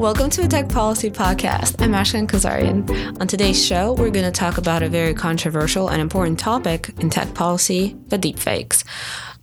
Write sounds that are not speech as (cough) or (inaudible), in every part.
Welcome to a Tech Policy Podcast. I'm Ashkhen Kazaryan. On today's show, we're going to talk about a very controversial and important topic in tech policy the deepfakes.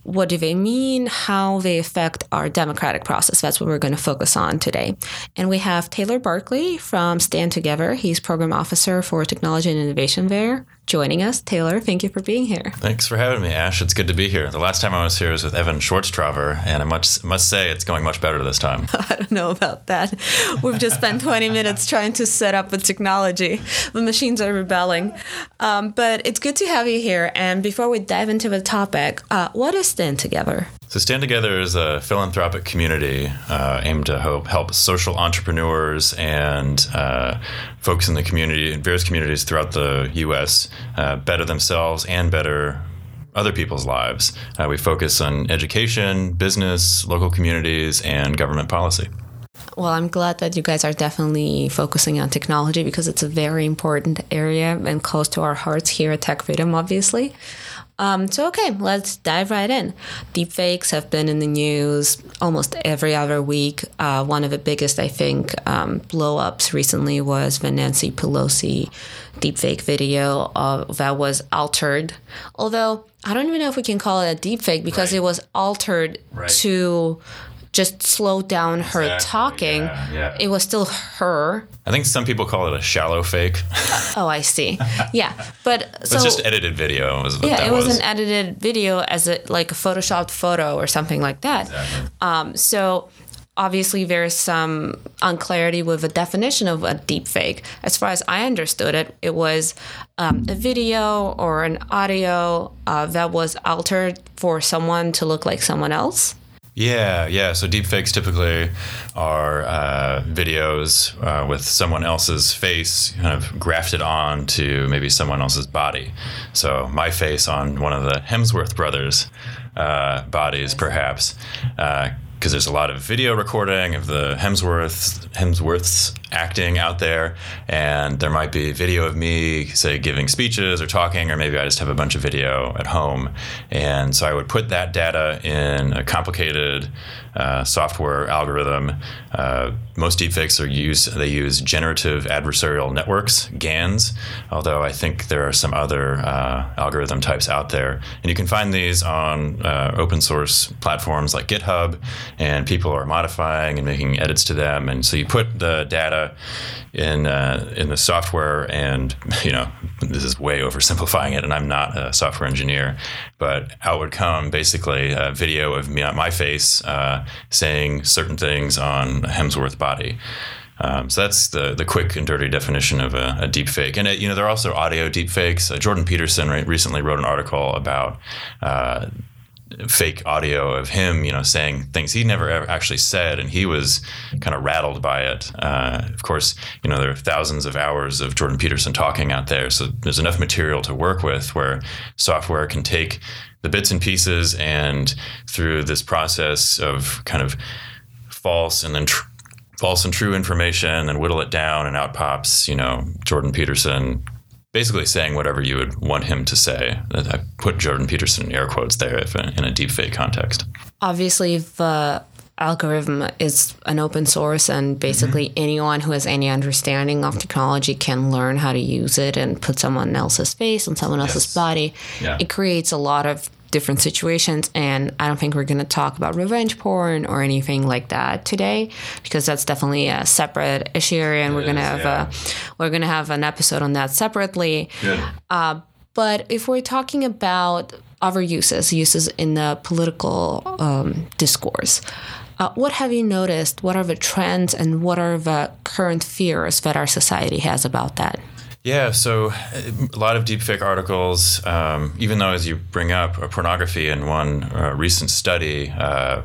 What do they mean? How they affect our democratic process? That's what we're going to focus on today. And we have Taylor Barkley from Stand Together. He's program officer for technology and innovation there joining us. Taylor, thank you for being here. Thanks for having me, Ash. It's good to be here. The last time I was here was with Evan Swarztrauber, and I must, must say it's going much better this time. (laughs) I don't know about that. We've just spent 20 minutes trying to set up the technology. The machines are rebelling. Um, but it's good to have you here. And before we dive into the topic, uh, what is Stand Together? So, Stand Together is a philanthropic community uh, aimed to help, help social entrepreneurs and uh, folks in the community, in various communities throughout the U.S., uh, better themselves and better other people's lives. Uh, we focus on education, business, local communities, and government policy. Well, I'm glad that you guys are definitely focusing on technology because it's a very important area and close to our hearts here at Tech Freedom, obviously. Um, so, okay, let's dive right in. Deepfakes have been in the news almost every other week. Uh, one of the biggest, I think, um, blow ups recently was the Nancy Pelosi deepfake video uh, that was altered. Although, I don't even know if we can call it a deepfake because right. it was altered right. to just slowed down her exactly, talking. Yeah, yeah. It was still her. I think some people call it a shallow fake. (laughs) oh, I see. Yeah, but so it's just edited video. Was yeah, it was, was, an edited video as a like a photoshopped photo or something like that. Exactly. Um, so obviously there's some unclarity with the definition of a deep fake. As far as I understood it, it was um, a video or an audio uh, that was altered for someone to look like someone else. Yeah, yeah. So deepfakes typically are uh, videos uh, with someone else's face kind of grafted on to maybe someone else's body. So my face on one of the Hemsworth brothers' uh, bodies, perhaps, uh, because there's a lot of video recording of the Hemsworths Hemsworths acting out there, and there might be video of me, say, giving speeches or talking, or maybe I just have a bunch of video at home, and so I would put that data in a complicated uh, software algorithm. Uh, most deepfakes are used; they use generative adversarial networks (GANs). Although I think there are some other uh, algorithm types out there, and you can find these on uh, open source platforms like GitHub, and people are modifying and making edits to them. And so you put the data in uh, in the software, and (laughs) you know this is way oversimplifying it, and I'm not a software engineer, but out would come basically a video of me on my face uh, saying certain things on Hemsworth body. Um, so that's the the quick and dirty definition of a, a deep fake. And it, you know there are also audio deep fakes. Uh, Jordan Peterson right, recently wrote an article about uh, fake audio of him, you know, saying things he never ever actually said, and he was kind of rattled by it. Uh, of course, you know, there are thousands of hours of Jordan Peterson talking out there, so there's enough material to work with where software can take the bits and pieces and through this process of kind of false and then tr- false and true information and whittle it down and out pops, you know, Jordan Peterson basically saying whatever you would want him to say. I put Jordan Peterson in air quotes there if, in a deepfake context. Obviously, the algorithm is an open source, and basically mm-hmm. anyone who has any understanding of technology can learn how to use it and put someone else's face on someone else's yes. body. Yeah. It creates a lot of different situations and i don't think we're going to talk about revenge porn or anything like that today because that's definitely a separate issue area, and it we're going to have yeah. a we're going to have an episode on that separately. Uh, but if we're talking about other uses uses in the political um, discourse uh, what have you noticed? What are the trends and what are the current fears that our society has about that yeah, so a lot of deepfake articles, um, even though as you bring up pornography in one uh, recent study, uh,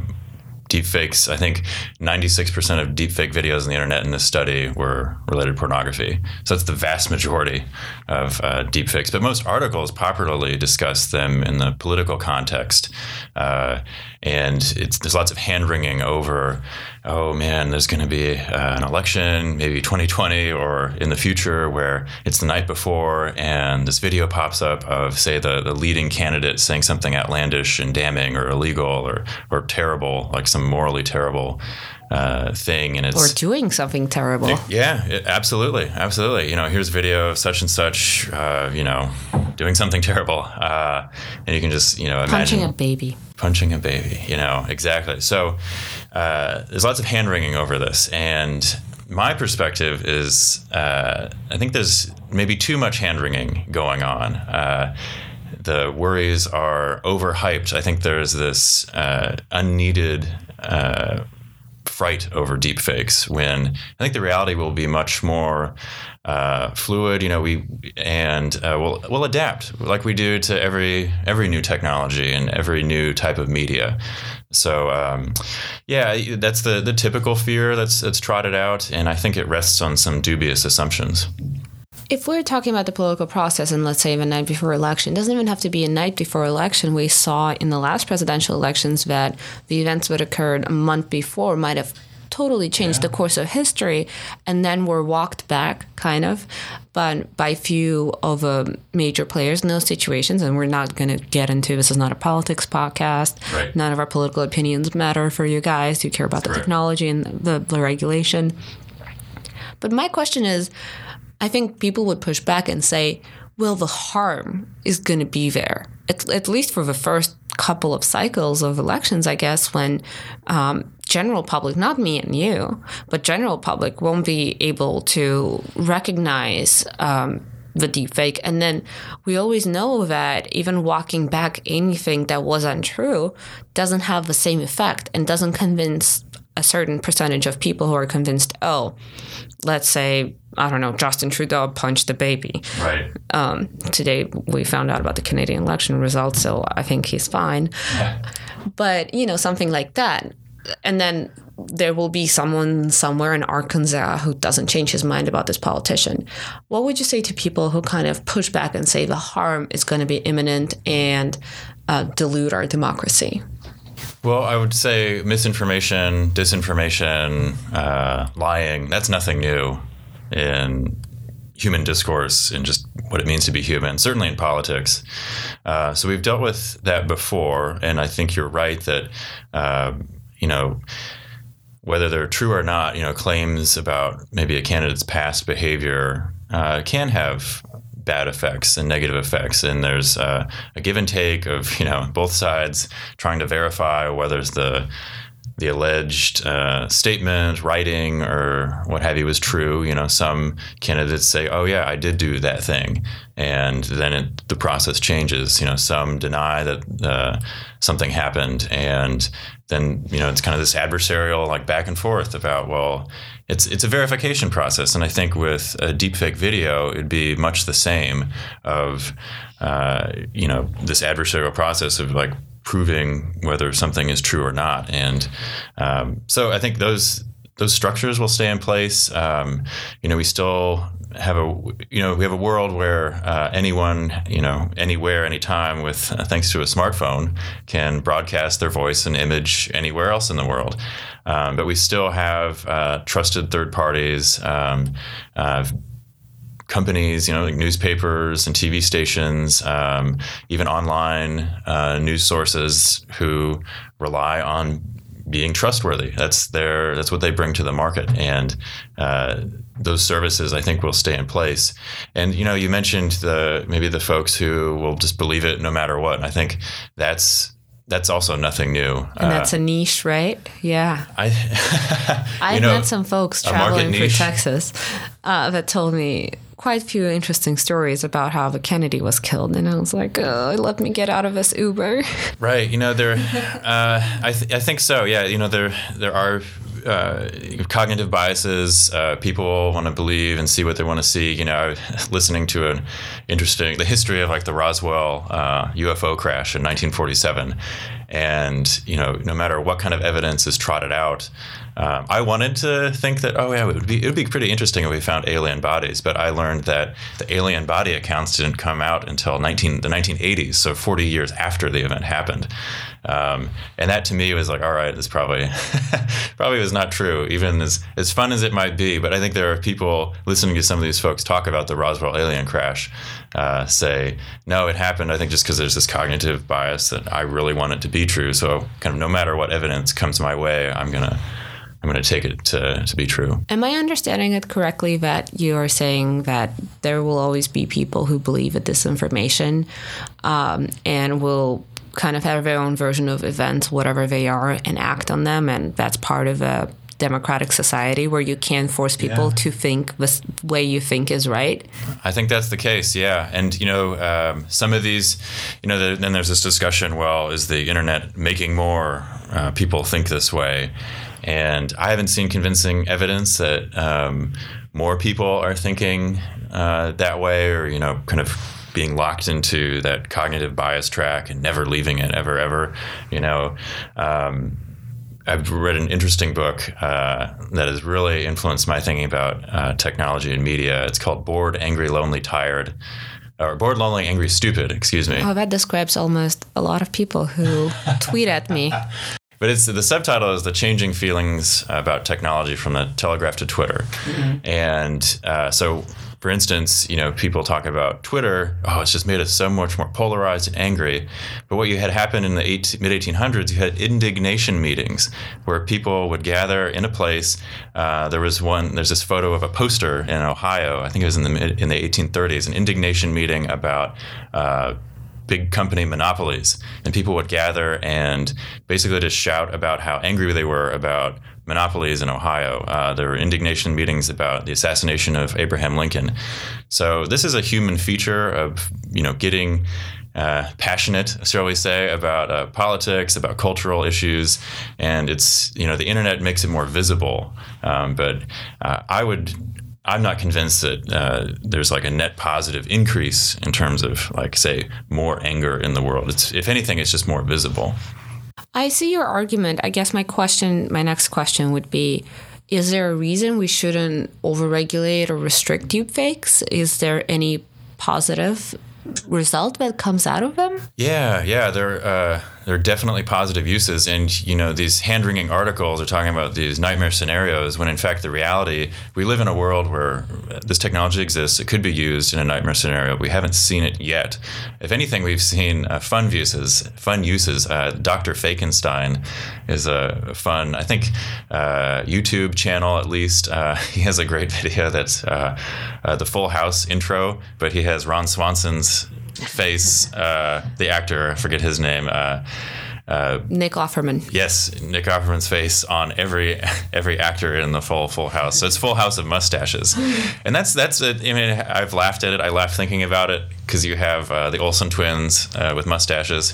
deepfakes, I think 96% of deepfake videos on the internet in this study were related to pornography. So that's the vast majority of uh, deepfakes. But most articles popularly discuss them in the political context. Uh, and there's lots of hand wringing over, oh man, there's going to be uh, an election, maybe 2020 or in the future, where it's the night before, and this video pops up of, say, the, the leading candidate saying something outlandish and damning or illegal or, or terrible, like some morally terrible uh, thing, and it's or doing something terrible. Yeah, it, absolutely, absolutely. You know, here's a video of such and such. Uh, you know, doing something (laughs) terrible, uh, and you can just you know imagine punching a baby. Punching a baby. You know exactly. So uh, there's lots of hand wringing over this, and my perspective is uh, I think there's maybe too much hand wringing going on. The worries are overhyped. I think there's this uh, unneeded uh, fright over deepfakes when I think the reality will be much more uh, fluid. You know, we and uh, we'll we'll adapt like we do to every every new technology and every new type of media. So um, yeah, that's the the typical fear that's that's trotted out, and I think it rests on some dubious assumptions. If we're talking about the political process, and let's say the night before election, it doesn't even have to be a night before election. We saw in the last presidential elections that the events that occurred a month before might have totally changed yeah. the course of history and then were walked back kind of but by few of the major players in those situations and we're not going to get into this is not a politics podcast right. none of our political opinions matter for you guys who care about That's the right. technology and the, the regulation but my question is i think people would push back and say well the harm is going to be there at, at least for the first couple of cycles of elections, I guess, when um, general public, not me and you, but general public won't be able to recognize um, the deepfake. And then we always know that even walking back anything that was untrue doesn't have the same effect and doesn't convince a certain percentage of people who are convinced, oh, let's say, I don't know, Justin Trudeau punched a baby. Right. Um, today we found out about the Canadian election results, so I think he's fine. Yeah. (laughs) But, you know, something like that. And then there will be someone somewhere in Arkansas who doesn't change his mind about this politician. What would you say to people who kind of push back and say the harm is going to be imminent and uh, dilute our democracy? Well, I would say misinformation, disinformation, uh, lying, that's nothing new in human discourse and just what it means to be human, certainly in politics. Uh, so we've dealt with that before, and I think you're right that, uh, you know, whether they're true or not, you know, claims about maybe a candidate's past behavior uh, can have bad effects and negative effects. And there's uh, a give and take of you know both sides trying to verify whether the the alleged uh, statement, writing, or what have you was true. You know, some candidates say, "Oh yeah, I did do that thing," and then it, the process changes. You know, some deny that uh, something happened, and then you know it's kind of this adversarial like back and forth about well it's it's a verification process and i think with a deepfake video it'd be much the same of uh, you know this adversarial process of like proving whether something is true or not. And um, so i think those those structures will stay in place. Um, you know, we still have a you know we have a world where uh, anyone you know anywhere anytime with uh, thanks to a smartphone can broadcast their voice and image anywhere else in the world. Um, but we still have uh, trusted third parties. Um, uh, companies, you know, like newspapers and TV stations, um, even online uh, news sources who rely on being trustworthy. That's their that's what they bring to the market, and uh, those services I think will stay in place. And you know, you mentioned the maybe the folks who will just believe it no matter what. And I think that's that's also nothing new. And that's uh, a niche, right? Yeah. I (laughs) I know, met some folks traveling through Texas uh, that told me quite a few interesting stories about how the Kennedy was killed, and I was like, "Oh, let me get out of this Uber." (laughs) Right. You know, there. Uh, I th- I think so. Yeah. You know, there there are uh, cognitive biases. Uh, people want to believe and see what they want to see. You know, (laughs) listening to an interesting the history of like the Roswell uh, UFO crash in 1947, and you know, no matter what kind of evidence is trotted out, um, I wanted to think that oh yeah, it would be it would be pretty interesting if we found alien bodies, but I learned that the alien body accounts didn't come out until 19 the 1980s, so 40 years after the event happened. Um, and that to me was like, all right, this probably (laughs) probably was not true, even as as fun as it might be. But I think there are people listening to some of these folks talk about the Roswell alien crash, uh, say, no, it happened. I think just because there's this cognitive bias that I really want it to be true. So kind of no matter what evidence comes my way, I'm gonna I'm going to take it to, to be true. Am I understanding it correctly that you are saying that there will always be people who believe in disinformation um, and will kind of have their own version of events, whatever they are, and act on them, and that's part of a democratic society where you can't force people yeah. to think the way you think is right? I think that's the case, yeah. And, you know, um, some of these, you know, the, then there's this discussion well, is the internet making more uh, people think this way? And I haven't seen convincing evidence that um, more people are thinking uh, that way or, you know, kind of being locked into that cognitive bias track and never leaving it ever, ever. You know, um, I've read an interesting book uh, that has really influenced my thinking about uh, technology and media. It's called Bored, Angry, Lonely, Tired. Or bored, lonely, angry, stupid. Excuse me. Oh, that describes almost a lot of people who (laughs) tweet at me. But it's the subtitle is the changing feelings about technology from the Telegraph to Twitter, mm-hmm. and uh, so for instance, you know, people talk about Twitter. Oh, it's just made us so much more polarized and angry. But what you had happen in the mid 1800s, you had indignation meetings where people would gather in a place. Uh, there was one. There's this photo of a poster in Ohio. I think it was in the in the 1830s. An indignation meeting about. Uh, big company monopolies, and people would gather and basically just shout about how angry they were about monopolies in Ohio. Uh, there were indignation meetings about the assassination of Abraham Lincoln. So this is a human feature of you know getting. Uh, passionate, shall we say, about uh, politics, about cultural issues, and it's you know the internet makes it more visible. Um, but uh, I would I'm not convinced that uh, there's like a net positive increase in terms of like say more anger in the world. It's if anything, it's just more visible. I see your argument. I guess my question, my next question would be Is there a reason we shouldn't overregulate or restrict deepfakes? Is there any positive result that comes out of them? Yeah, yeah, there uh, there are definitely positive uses, and you know these hand wringing articles are talking about these nightmare scenarios. When in fact, the reality we live in a world where this technology exists. It could be used in a nightmare scenario. We haven't seen it yet. If anything, we've seen uh, fun uses. Fun uses. Uh, Dr. Fakenstein is a fun. I think uh, YouTube channel at least. Uh, (laughs) he has a great (laughs) video that's uh, the Full House intro, but he has Ron Swanson's face, uh, the actor, I forget his name. Uh, uh, Nick Offerman. Yes, Nick Offerman's face on every (laughs) every actor in the full Full House. So it's Full House of mustaches, (laughs) and that's that's it. I mean, I've laughed at it. I laugh thinking about it because you have uh, the Olsen twins uh, with mustaches.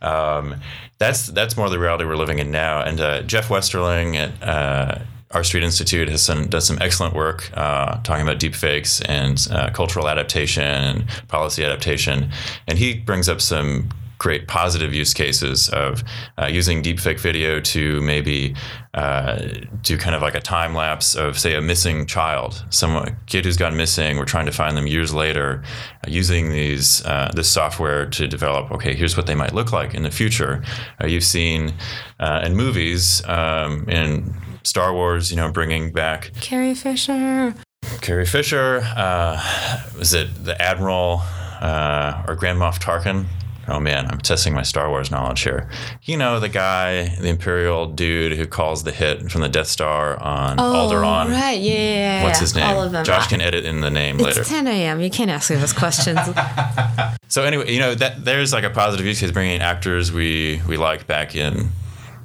Um, that's that's more the reality we're living in now. And uh, Jeff Westling at uh, R Street Institute has does some excellent work uh, talking about deepfakes and uh, cultural adaptation and policy adaptation. And he brings up some great positive use cases of uh, using deepfake video to maybe uh, do kind of like a time lapse of, say, a missing child, some kid who's gone missing. We're trying to find them years later, uh, using these uh, this software to develop. Okay, here's what they might look like in the future. Uh, you've seen uh, in movies um, in Star Wars, you know, bringing back Carrie Fisher. Carrie Fisher. Uh, was it the Admiral uh, or Grand Moff Tarkin? Oh man, I'm testing my Star Wars knowledge here. You know the guy, the Imperial dude who calls the hit from the Death Star on oh, Alderaan. Right, yeah, yeah, What's his name? All of them. Josh can edit in the name it's later. 10 a.m. You can't ask me those questions. (laughs) so anyway, you know that there's like a positive use case bringing actors we we like back in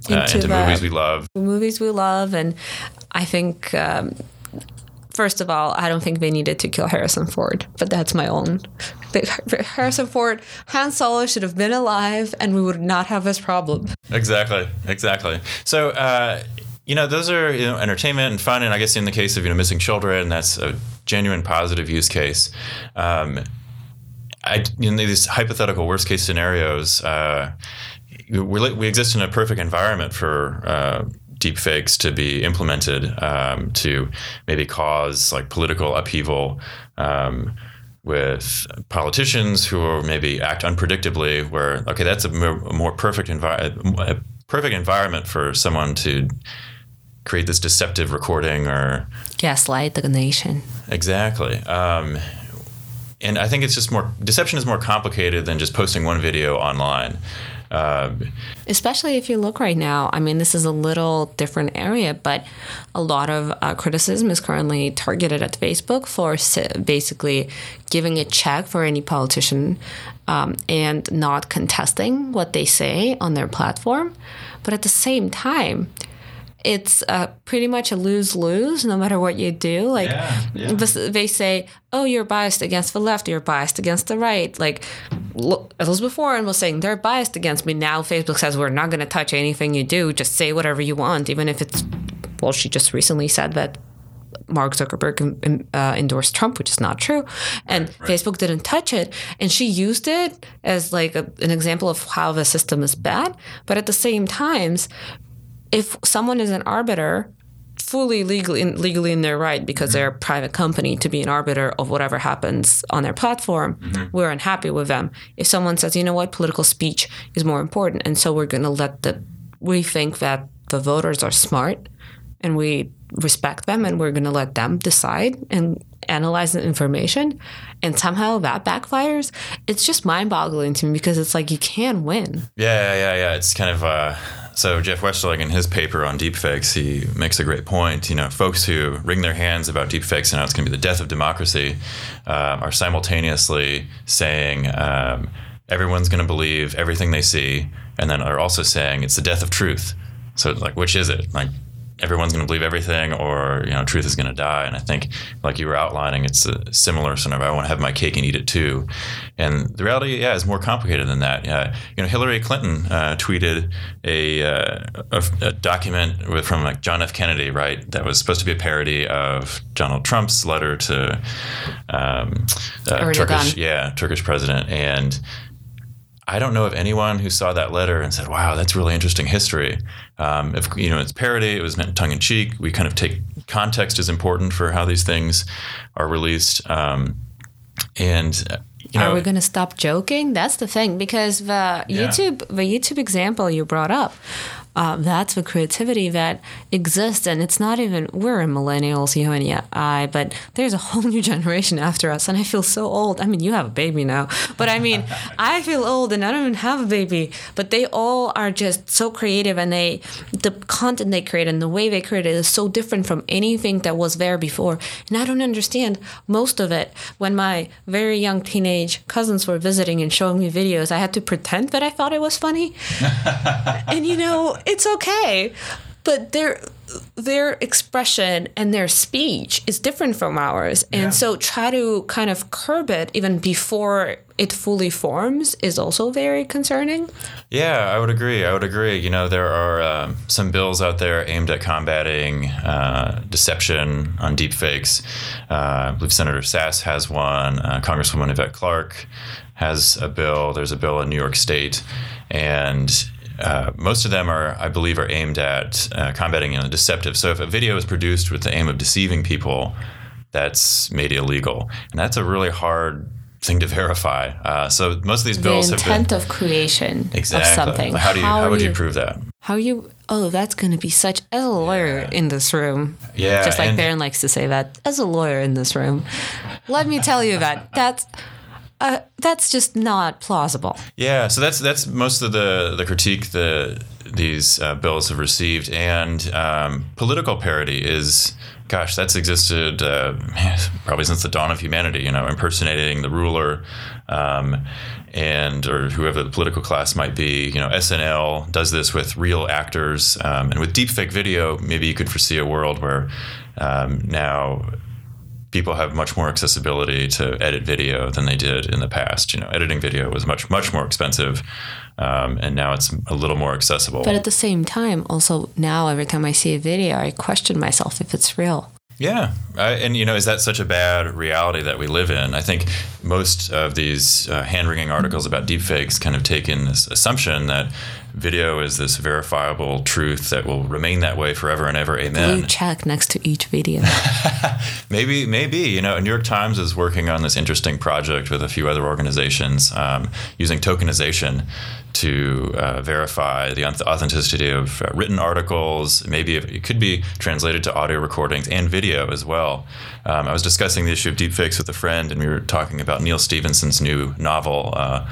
uh, into, into movies we love. Movies we love, and I think. Um, first of all, I don't think they needed to kill Harrison Ford, but that's my own. (laughs) Harrison Ford, Han Solo should have been alive, and we would not have this problem. Exactly, exactly. So, uh, you know, those are you know entertainment and fun, and I guess in the case of you know missing children, that's a genuine positive use case. Um, I, in these hypothetical worst case scenarios. Uh, we, we exist in a perfect environment for uh, deepfakes to be implemented um, to maybe cause like political upheaval um, with politicians who maybe act unpredictably. Where okay, that's a more, a more perfect environment, a perfect environment for someone to create this deceptive recording or gaslight the nation. Exactly. Um, and I think it's just more deception is more complicated than just posting one video online. Uh, Especially if you look right now, I mean, this is a little different area, but a lot of uh, criticism is currently targeted at Facebook for basically giving a check for any politician um, and not contesting what they say on their platform. But at the same time, it's uh, pretty much a lose lose no matter what you do. Like yeah, yeah. they say, oh, you're biased against the left, you're biased against the right. Like Elizabeth Warren was saying, they're biased against me. Now Facebook says, we're not going to touch anything you do. Just say whatever you want, even if it's, well, she just recently said that Mark Zuckerberg uh, endorsed Trump, which is not true, and right, right. Facebook didn't touch it. And she used it as like a, an example of how the system is bad. But at the same times, if someone is an arbiter fully legally in, legally in their right because they're a mm-hmm. private company to be an arbiter of whatever happens on their platform, mm-hmm. we're unhappy with them. If someone says, you know what, political speech is more important, and so we're going to let the we think that the voters are smart and we respect them and we're going to let them decide and analyze the information and somehow that backfires it's just mind-boggling to me because it's like you can win yeah yeah yeah it's kind of uh so Jeff Westling, in his paper on deepfakes, he makes a great point. You know, folks who wring their hands about deepfakes and how it's going to be the death of democracy uh, are simultaneously saying um, everyone's going to believe everything they see, and then are also saying it's the death of truth. So, it's like, which is it? Like, everyone's going to believe everything or you know truth is going to die. And i think like you were outlining it's a similar sort of i want to have my cake and eat it too. And the reality yeah is more complicated than that. Yeah you know hillary clinton uh, tweeted a, uh, a, a, document with, from like john f. Kennedy right that was supposed to be a parody of donald trump's letter to um, uh, turkish yeah turkish president. And I don't know of anyone who saw that letter and said, "Wow, that's really interesting history." Um, if you know, it's parody. It was meant tongue in cheek. We kind of take context is important for how these things are released. Um, and uh, you know, are we going to stop joking? That's the thing because the yeah. YouTube the YouTube example you brought up uh, that's the creativity that exists. And it's not even, we're millennials, you and I, but there's a whole new (laughs) generation after us. And I feel so old. I mean, you have a baby now, but I mean, (laughs) I feel old and I don't even have a baby, but they all are just so creative and they, the content they create and the way they create it is so different from anything that was there before. And I don't understand most of it. When my very young teenage cousins were visiting and showing me videos, I had to pretend that I thought it was funny. (laughs) and you know, it's okay. But their their expression and their speech is different from ours. And yeah. so try to kind of curb it even before it fully forms is also very concerning. Yeah, I would agree. I would agree. You know, there are um, some bills out there aimed at combating uh, deception on deepfakes. Uh, I believe Senator Sasse has one. Uh, Congresswoman Yvette Clarke has a bill. There's a bill in New York State. And uh, most of them are, I believe, are aimed at uh, combating you know, deceptive. So if a video is produced with the aim of deceiving people, that's made illegal, and that's a really hard thing to verify. Uh, so most of these bills the intent been, of creation exactly. of something. How do you how, how would you, you, prove that? How you? Oh, that's going to be such as a lawyer yeah. in this room. Yeah, just like Berin likes to say that as a lawyer in this room. Let me tell you that that's uh, that's just not plausible. Yeah, so that's that's most of the the critique the these uh, bills have received, and um, political parody is. Gosh, that's existed uh, (laughs) probably since the dawn of humanity. You know, impersonating the ruler, um, and or whoever the political class might be. You know, SNL does this with real actors, um, and with deepfake video, maybe you could foresee a world where um, now people have much more accessibility to edit video than they did in the past. You know, editing video was much much more expensive, um, and now it's a little more accessible. But at the same time, also now every time I see a video, I question myself if it's real. Yeah, I, and you know, is that such a bad reality that we live in? I think most of these uh, hand wringing articles about deepfakes kind of take in this assumption that video is this verifiable truth that will remain that way forever and ever. Amen. Blue check next to each video. (laughs) maybe, maybe you know, New York Times is working on this interesting project with a few other organizations um, using tokenization to uh, verify the authenticity of uh, written articles. Maybe it could be translated to audio recordings and video as well. Um, I was discussing the issue of deepfakes with a friend, and we were talking about Neal Stephenson's new novel. Uh,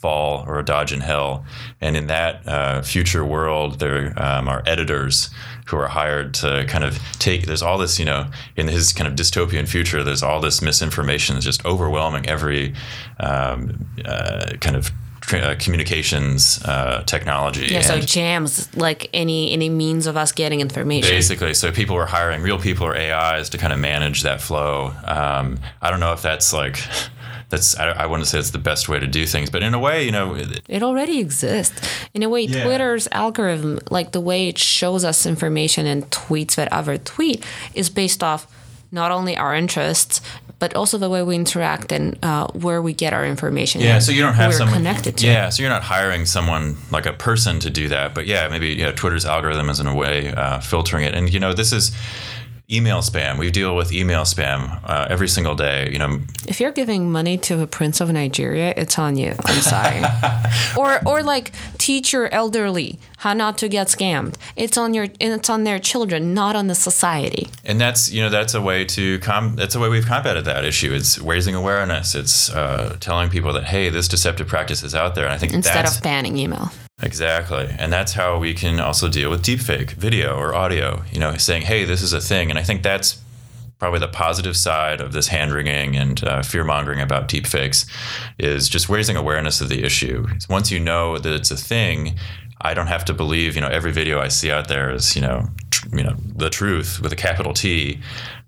fall or a dodge in hell. And in that uh, future world, there um, are editors who are hired to kind of take. There's all this, you know, in his kind of dystopian future. There's all this misinformation that's just overwhelming every um, uh, kind of uh, communications uh, technology. Yeah, so jams like any any means of us getting information. Basically, so people are hiring real people or AIs to kind of manage that flow. Um, I don't know if that's like (laughs) that's I, I, wouldn't say it's the best way to do things, but in a way, you know, it, it already exists. In a way, yeah. Twitter's algorithm, like the way it shows us information and tweets that other tweet, is based off not only our interests but also the way we interact and uh, where we get our information. Yeah, so you don't have someone connected to. Yeah, so you're not hiring someone like a person to do that, but yeah, maybe yeah, Twitter's algorithm is in a way uh, filtering it, and you know this is email spam. We deal with email spam uh, every single day. You know, if you're giving money to a prince of Nigeria, it's on you. I'm sorry. (laughs) or or like teach your elderly how not to get scammed. It's on your it's on their children, not on the society. And that's you know that's a way to com that's a way we've combated that issue. It's raising awareness. It's uh, telling people that hey, this deceptive practice is out there. And I think instead of banning email. Exactly. And that's how we can also deal with deepfake video or audio, you know, saying, hey, this is a thing. And I think that's probably the positive side of this hand wringing and uh, fear mongering about deepfakes is just raising awareness of the issue. Once you know that it's a thing, I don't have to believe, you know, every video I see out there is, you know, tr- you know, the truth with a capital T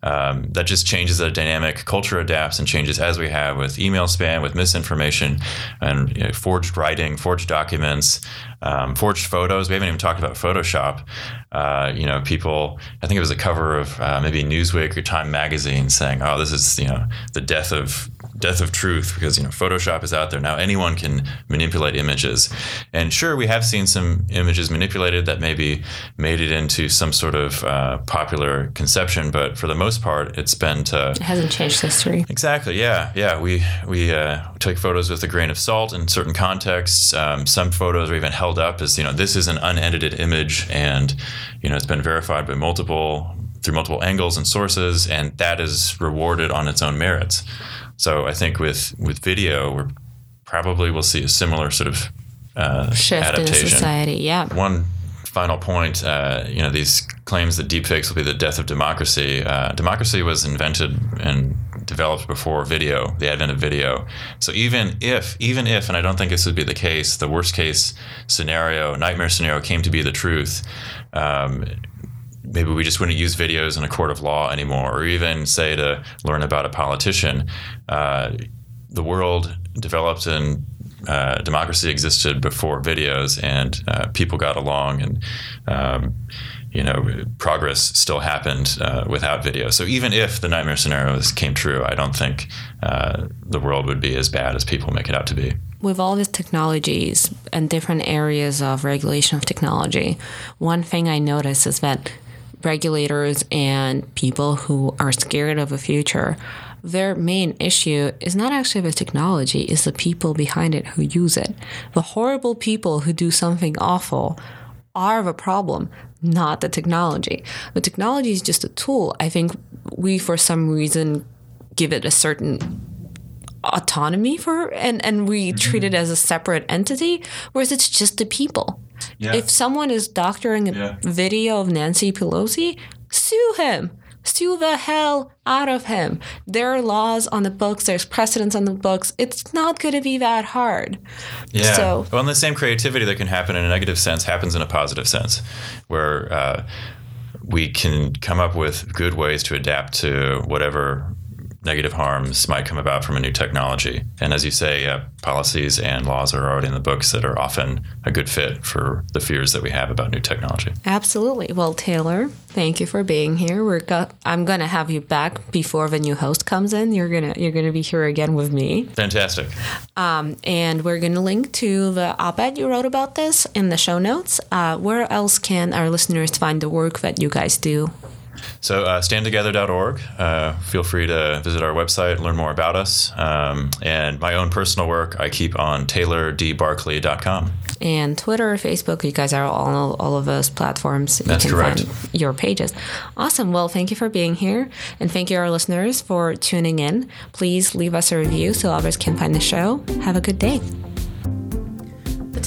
um, that just changes the dynamic. Culture adapts and changes as we have with email spam, with misinformation, and you know, forged writing, forged documents, um, forged photos. We haven't even talked about Photoshop. Uh, you know, people. I think it was a cover of uh, maybe Newsweek or Time magazine saying, "Oh, this is you know the death of death of truth because you know Photoshop is out there now. Anyone can manipulate images, and sure, we have seen some images manipulated that maybe made it into some sort of uh, popular conception, but for the most part, it's been to. It hasn't changed history. Exactly. Yeah. Yeah. We we uh, take photos with a grain of salt in certain contexts. Um, some photos are even held up as you know this is an unedited image, and you know it's been verified by multiple through multiple angles and sources, and that is rewarded on its own merits. So I think with with video, we're probably will see a similar sort of uh, shift adaptation. in society. Yeah. One final point, uh, you know, these claims that deepfakes will be the death of democracy. Uh, democracy was invented and developed before video, the advent of video. So even if, even if, and I don't think this would be the case, the worst case scenario, nightmare scenario, came to be the truth. Um, maybe we just wouldn't use videos in a court of law anymore, or even say to learn about a politician. Uh, the world developed and uh, democracy existed before videos, and uh, people got along, and um, you know progress still happened uh, without video. So even if the nightmare scenarios came true, I don't think uh, the world would be as bad as people make it out to be with all these technologies and different areas of regulation of technology, one thing I notice is that regulators and people who are scared of the future, their main issue is not actually the technology, it's the people behind it who use it. The horrible people who do something awful are the problem, not the technology. The technology is just a tool. I think we, for some reason, give it a certain autonomy for and and we mm-hmm. treat it as a separate entity whereas it's just the people yeah. If someone is doctoring a yeah. video of Nancy Pelosi, sue him. Sue the hell out of him. There are laws on the books, there's precedents on the books. It's not going to be that hard. Yeah. So, well, and the same creativity that can happen in a negative sense happens in a positive sense, where uh, we can come up with good ways to adapt to whatever negative harms might come about from a new technology. And as you say, uh, policies and laws are already in the books that are often a good fit for the fears that we have about new technology. Absolutely. Well, Taylor, thank you for being here. We're go- I'm going to have you back before the new host comes in. You're gonna you're gonna be here again with me. Fantastic. Um, and we're going to link to the op-ed you wrote about this in the show notes. Uh, where else can our listeners find the work that you guys do? So, uh, standtogether.org. Uh, feel free to visit our website, learn more about us. Um, and my own personal work, I keep on taylordbarkley.com. And Twitter, Facebook, you guys are all all of those platforms. That's you can correct. Find your pages. Awesome. Well, thank you for being here. And thank you, our listeners, for tuning in. Please leave us a review so others can find the show. Have a good day.